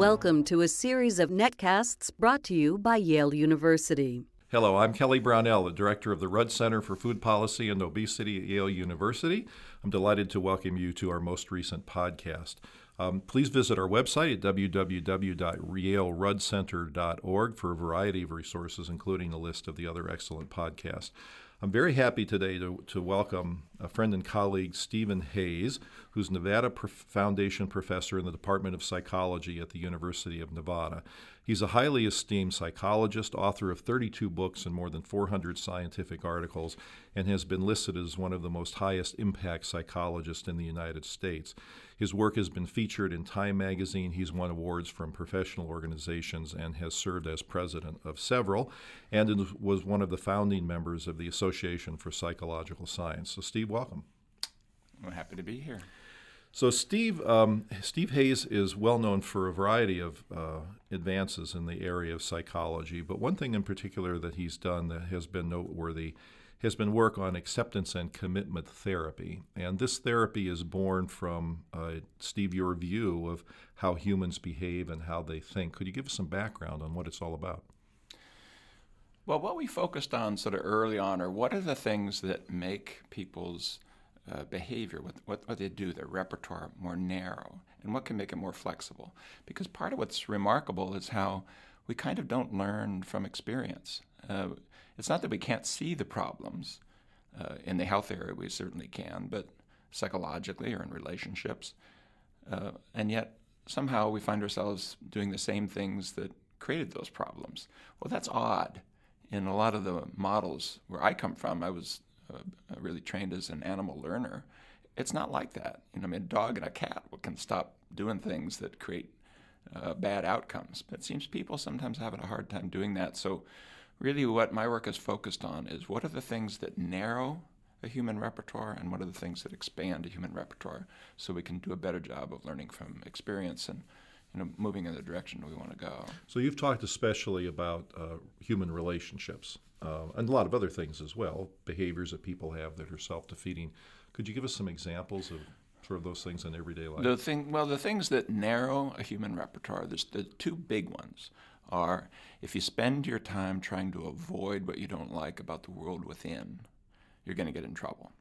Welcome to a series of netcasts brought to you by Yale University. Hello, I'm Kelly Brownell, the director of the Rudd Center for Food Policy and Obesity at Yale University. I'm delighted to welcome you to our most recent podcast. Um, please visit our website at www.yaleruddcenter.org for a variety of resources, including a list of the other excellent podcasts. I'm very happy today to, to welcome a friend and colleague, Steven Hayes, who's Nevada Foundation professor in the Department of Psychology at the University of Nevada. He's a highly esteemed psychologist, author of 32 books and more than 400 scientific articles, and has been listed as one of the most highest impact psychologists in the United States. His work has been featured in Time magazine. He's won awards from professional organizations and has served as president of several, and was one of the founding members of the Association for Psychological Science. So, Steve, welcome. I'm happy to be here. So Steve um, Steve Hayes is well known for a variety of uh, advances in the area of psychology, but one thing in particular that he's done that has been noteworthy has been work on acceptance and commitment therapy. And this therapy is born from, uh, Steve, your view of how humans behave and how they think. Could you give us some background on what it's all about? Well, what we focused on sort of early on are what are the things that make people's uh, behavior, what, what, what, they do, their repertoire more narrow, and what can make it more flexible. Because part of what's remarkable is how we kind of don't learn from experience. Uh, it's not that we can't see the problems. Uh, in the health area, we certainly can, but psychologically or in relationships. Uh, and yet, somehow we find ourselves doing the same things that created those problems. Well, that's odd. In a lot of the models where I come from, I was uh, really trained as an animal learner. It's not like that. You know, I mean, a dog and a cat can stop doing things that create uh, bad outcomes. But it seems people sometimes have a hard time doing that. So really what my work is focused on is what are the things that narrow a human repertoire and what are the things that expand a human repertoire so we can do a better job of learning from experience and you know moving in the direction we want to go. So you've talked especially about uh, human relationships uh, and a lot of other things as well behaviors that people have that are self-defeating. Could you give us some examples of sort of those things in everyday life? The thing well the things that narrow a human repertoire there's the two big ones are if you spend your time trying to avoid what you don't like about the world within, you're going to get in trouble.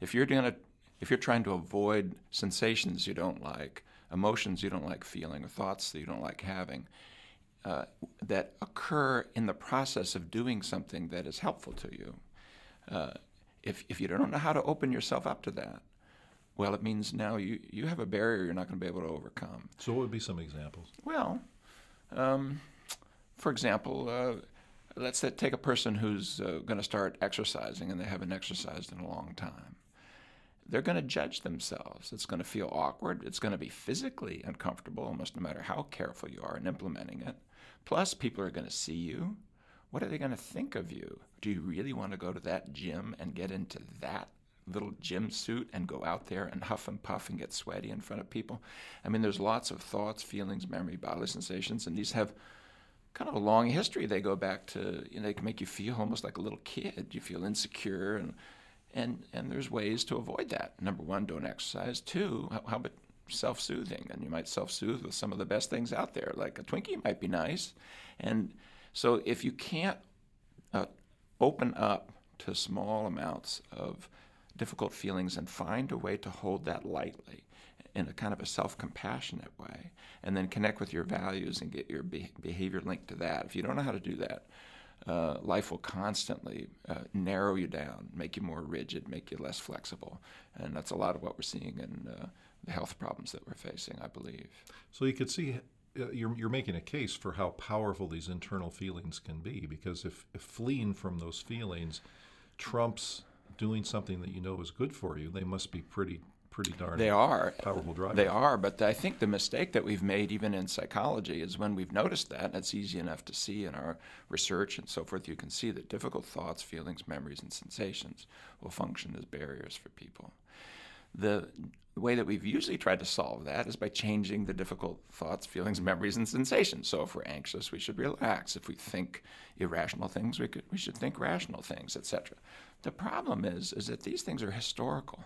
If you're going to if you're trying to avoid sensations you don't like, emotions you don't like feeling, or thoughts that you don't like having, uh, that occur in the process of doing something that is helpful to you, uh, if, if you don't know how to open yourself up to that, well, it means now you, you have a barrier you're not going to be able to overcome. So, what would be some examples? Well, um, for example, uh, let's take a person who's uh, going to start exercising and they haven't exercised in a long time. They're going to judge themselves. It's going to feel awkward. It's going to be physically uncomfortable, almost no matter how careful you are in implementing it. Plus, people are going to see you. What are they going to think of you? Do you really want to go to that gym and get into that little gym suit and go out there and huff and puff and get sweaty in front of people? I mean, there's lots of thoughts, feelings, memory, bodily sensations, and these have kind of a long history. They go back to you know they can make you feel almost like a little kid. You feel insecure and and and there's ways to avoid that. Number one, don't exercise. Two, how, how about self-soothing? And you might self-soothe with some of the best things out there, like a Twinkie might be nice. And so if you can't uh, open up to small amounts of difficult feelings and find a way to hold that lightly in a kind of a self-compassionate way and then connect with your values and get your be- behavior linked to that. If you don't know how to do that uh, life will constantly uh, narrow you down make you more rigid make you less flexible and that's a lot of what we're seeing in uh, the health problems that we're facing i believe. So you could see uh, you're, you're making a case for how powerful these internal feelings can be because if, if fleeing from those feelings trumps doing something that you know is good for you, they must be pretty pretty darn they are powerful drivers. They are, but I think the mistake that we've made, even in psychology, is when we've noticed that, and it's easy enough to see in our research and so forth. You can see that difficult thoughts, feelings, memories, and sensations will function as barriers for people. The way that we've usually tried to solve that is by changing the difficult thoughts, feelings, memories, and sensations. So if we're anxious, we should relax. If we think irrational things, we, could, we should think rational things, etc. The problem is, is that these things are historical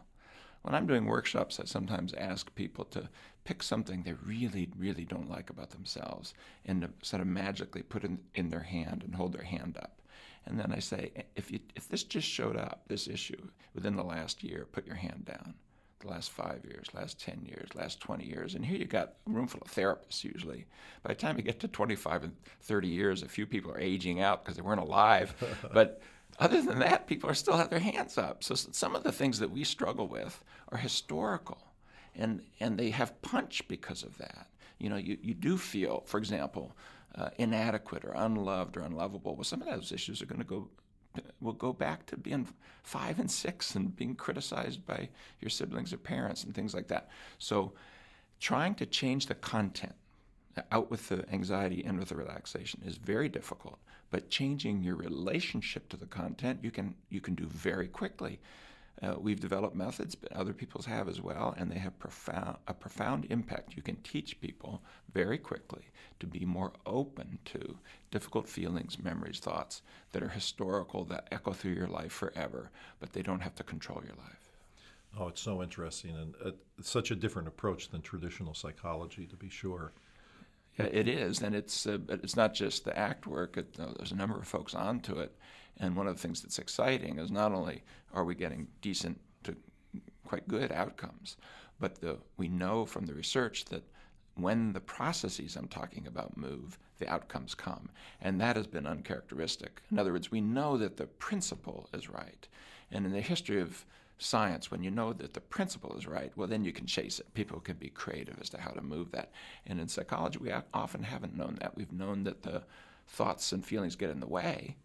when I'm doing workshops, I sometimes ask people to pick something they really, really don't like about themselves and to sort of magically put it in, in their hand and hold their hand up. And then I say, if, you, if this just showed up, this issue, within the last year, put your hand down. The last five years, last 10 years, last 20 years. And here you got a room full of therapists usually. By the time you get to 25 and 30 years, a few people are aging out because they weren't alive. but other than that, people are still have their hands up. So some of the things that we struggle with are historical, and and they have punch because of that. You know, you, you do feel, for example, uh, inadequate or unloved or unlovable. Well, some of those issues are going to go will go back to being five and six and being criticized by your siblings or parents and things like that. So, trying to change the content out with the anxiety and with the relaxation is very difficult but changing your relationship to the content you can you can do very quickly. Uh, we've developed methods but other people's have as well and they have profound a profound impact. You can teach people very quickly to be more open to difficult feelings memories thoughts that are historical that echo through your life forever but they don't have to control your life. Oh, it's so interesting and uh, such a different approach than traditional psychology, to be sure. It is, and it's uh, it's not just the act work. It, uh, there's a number of folks onto it, and one of the things that's exciting is not only are we getting decent to quite good outcomes, but the, we know from the research that when the processes I'm talking about move, the outcomes come, and that has been uncharacteristic. In other words, we know that the principle is right, and in the history of science, when you know that the principle is right, well, then you can chase it. People can be creative as to how to move that. And in psychology, we often haven't known that. We've known that the thoughts and feelings get in the way,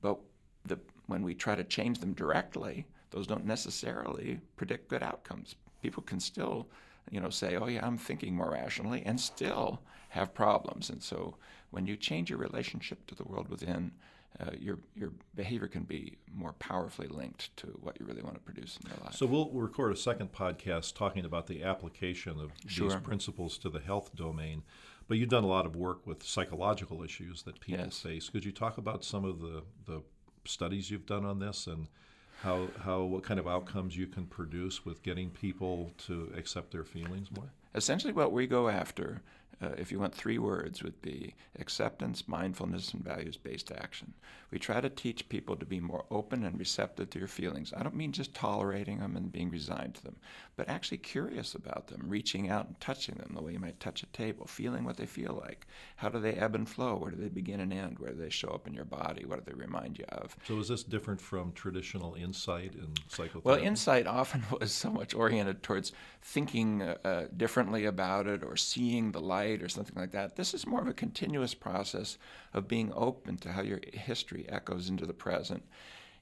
but the, when we try to change them directly, those don't necessarily predict good outcomes. People can still, you know, say, "Oh yeah, I'm thinking more rationally," and still have problems. And so, when you change your relationship to the world within, uh, your your behavior can be more powerfully linked to what you really want to produce in your life. So we'll record a second podcast talking about the application of sure. these principles to the health domain. But you've done a lot of work with psychological issues that people yes. face. Could you talk about some of the, the studies you've done on this and how, how what kind of outcomes you can produce with getting people to accept their feelings more? Essentially, what we go after uh, if you want three words, would be acceptance, mindfulness, and values based action. We try to teach people to be more open and receptive to your feelings. I don't mean just tolerating them and being resigned to them, but actually curious about them, reaching out and touching them the way you might touch a table, feeling what they feel like. How do they ebb and flow? Where do they begin and end? Where do they show up in your body? What do they remind you of? So, is this different from traditional insight in psychotherapy? Well, insight often was so much oriented towards thinking uh, uh, differently about it or seeing the light or something like that. This is more of a continuous process of being open to how your history echoes into the present.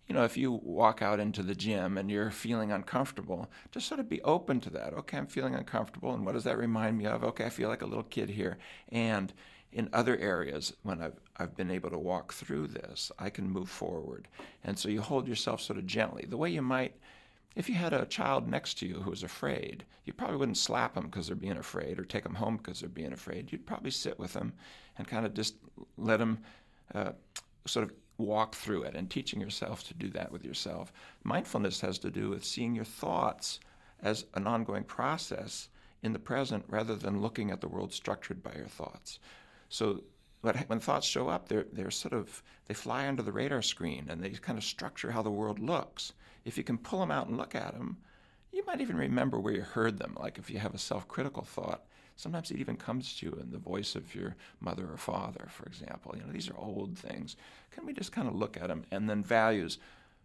You know, if you walk out into the gym and you're feeling uncomfortable, just sort of be open to that. Okay, I'm feeling uncomfortable, and what does that remind me of? Okay, I feel like a little kid here. And in other areas, when I've, I've been able to walk through this, I can move forward. And so you hold yourself sort of gently, the way you might if you had a child next to you who was afraid, you probably wouldn't slap them because they're being afraid or take them home because they're being afraid. You'd probably sit with them and kind of just let them uh, sort of walk through it and teaching yourself to do that with yourself. Mindfulness has to do with seeing your thoughts as an ongoing process in the present rather than looking at the world structured by your thoughts. So when thoughts show up, they're, they're sort of, they fly under the radar screen and they kind of structure how the world looks if you can pull them out and look at them, you might even remember where you heard them. Like if you have a self critical thought, sometimes it even comes to you in the voice of your mother or father, for example. You know, these are old things. Can we just kind of look at them? And then values,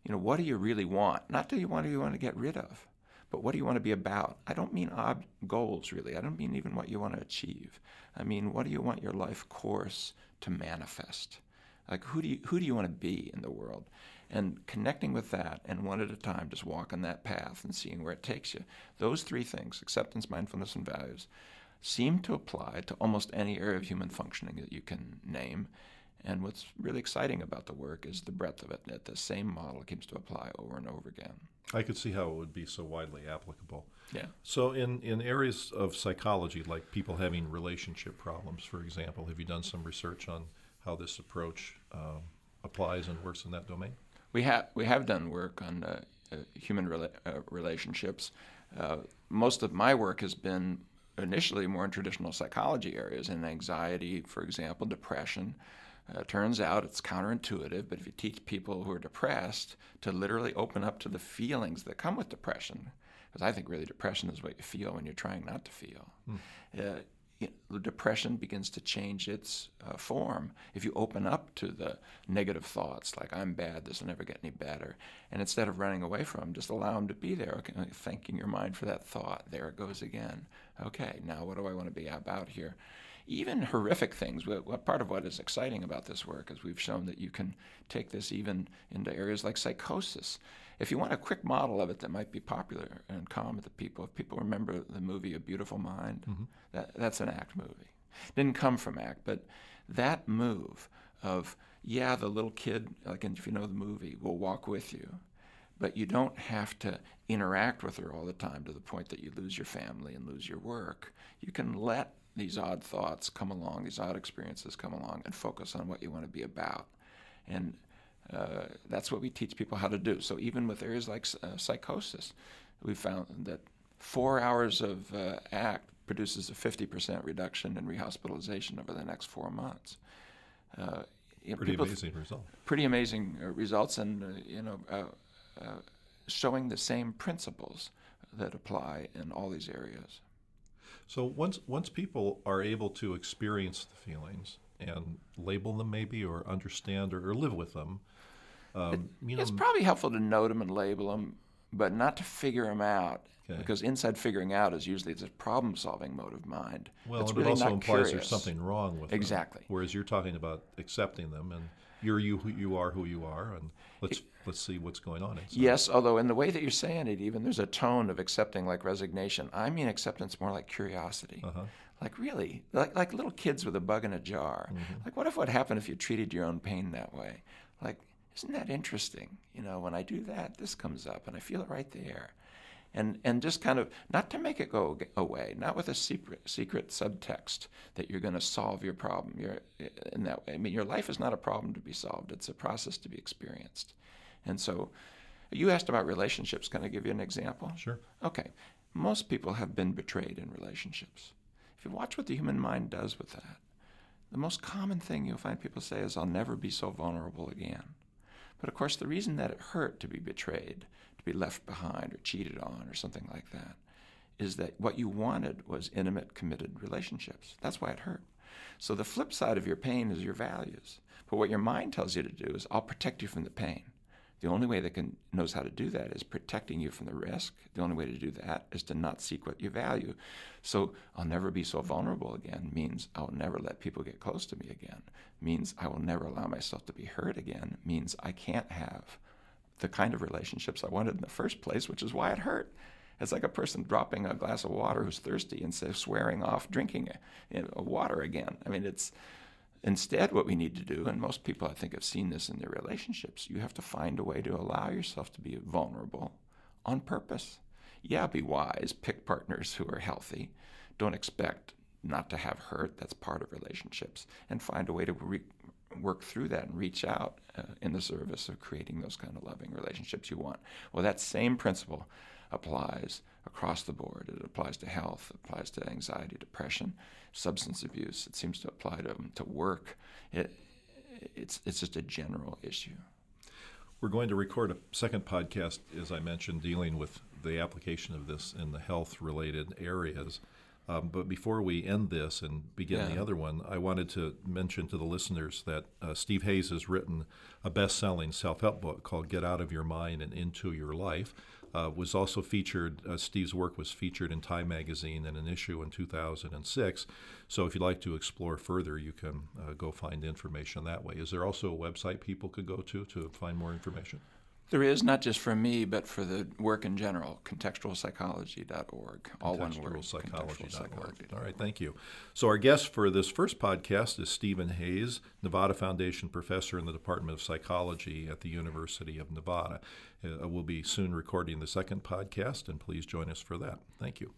you know, what do you really want? Not do you want, do you want to get rid of, but what do you want to be about? I don't mean ob- goals, really. I don't mean even what you want to achieve. I mean, what do you want your life course to manifest? Like, who do you, who do you want to be in the world? And connecting with that and one at a time just walking that path and seeing where it takes you those three things acceptance mindfulness and values seem to apply to almost any area of human functioning that you can name. And what's really exciting about the work is the breadth of it that the same model seems to apply over and over again. I could see how it would be so widely applicable. Yeah. So in, in areas of psychology like people having relationship problems for example have you done some research on how this approach um, applies and works in that domain we have we have done work on uh, uh, human rela- uh, relationships. Uh, most of my work has been initially more in traditional psychology areas, in anxiety, for example, depression. Uh, turns out it's counterintuitive, but if you teach people who are depressed to literally open up to the feelings that come with depression, because I think really depression is what you feel when you're trying not to feel. Mm. Know, depression begins to change its uh, form. If you open up to the negative thoughts like i'm bad this will never get any better and instead of running away from them just allow them to be there okay, thanking your mind for that thought there it goes again. Okay now what do i want to be about here even horrific things. What, part of what is exciting about this work is we've shown that you can take this even into areas like psychosis. If you want a quick model of it that might be popular and common to people, if people remember the movie A Beautiful Mind, mm-hmm. that, that's an ACT movie. Didn't come from ACT, but that move of, yeah, the little kid, like if you know the movie, will walk with you, but you don't have to interact with her all the time to the point that you lose your family and lose your work. You can let these odd thoughts come along, these odd experiences come along, and focus on what you want to be about. And uh, that's what we teach people how to do. So even with areas like uh, psychosis, we found that four hours of uh, ACT produces a 50% reduction in rehospitalization over the next four months. Uh, pretty amazing results. Pretty amazing uh, results, and uh, you know, showing the same principles that apply in all these areas. So once once people are able to experience the feelings and label them maybe or understand or, or live with them, um, it, know, it's probably helpful to note them and label them, but not to figure them out. Okay. Because insight figuring out is usually a problem-solving mode of mind. Well, it's and really it also implies curious. there's something wrong with exactly. them. Whereas you're talking about accepting them and you're you who you are who you are, and let's let's see what's going on. Inside. Yes, although in the way that you're saying it, even there's a tone of accepting like resignation. I mean acceptance more like curiosity. Uh-huh. Like really, like like little kids with a bug in a jar. Mm-hmm. Like what if what happened if you treated your own pain that way? Like isn't that interesting? You know, when I do that, this comes up, and I feel it right there. And, and just kind of not to make it go away, not with a secret secret subtext that you're going to solve your problem. You're in that way. I mean, your life is not a problem to be solved; it's a process to be experienced. And so you asked about relationships. Can I give you an example? Sure. Okay. Most people have been betrayed in relationships. If you watch what the human mind does with that, the most common thing you'll find people say is, I'll never be so vulnerable again. But of course, the reason that it hurt to be betrayed, be left behind or cheated on or something like that, is that what you wanted was intimate, committed relationships. That's why it hurt. So the flip side of your pain is your values. But what your mind tells you to do is, I'll protect you from the pain. The only way that can knows how to do that is protecting you from the risk. The only way to do that is to not seek what you value. So I'll never be so vulnerable again means I'll never let people get close to me again. Means I will never allow myself to be hurt again. Means I can't have the kind of relationships I wanted in the first place, which is why it hurt. It's like a person dropping a glass of water who's thirsty and say, swearing off drinking water again. I mean, it's Instead, what we need to do, and most people I think have seen this in their relationships, you have to find a way to allow yourself to be vulnerable on purpose. Yeah, be wise, pick partners who are healthy. Don't expect not to have hurt, that's part of relationships, and find a way to re- work through that and reach out uh, in the service of creating those kind of loving relationships you want. Well, that same principle applies across the board. It applies to health, it applies to anxiety, depression, substance abuse. It seems to apply to, to work. It, it's, it's just a general issue. We're going to record a second podcast, as I mentioned, dealing with the application of this in the health related areas. Um, but before we end this and begin yeah. the other one, I wanted to mention to the listeners that uh, Steve Hayes has written a best selling self help book called Get Out of Your Mind and Into Your Life uh, was also featured, uh, Steve's work was featured in Time magazine in an issue in 2006. So if you'd like to explore further, you can uh, go find information that way. Is there also a website people could go to to find more information? There is, not just for me, but for the work in general, contextualpsychology.org. All one word. Contextualpsychology.org. All right, thank you. So, our guest for this first podcast is Steven Hayes, Nevada Foundation professor in the Department of Psychology at the University of Nevada. Uh, we'll be soon recording the second podcast, and please join us for that. Thank you.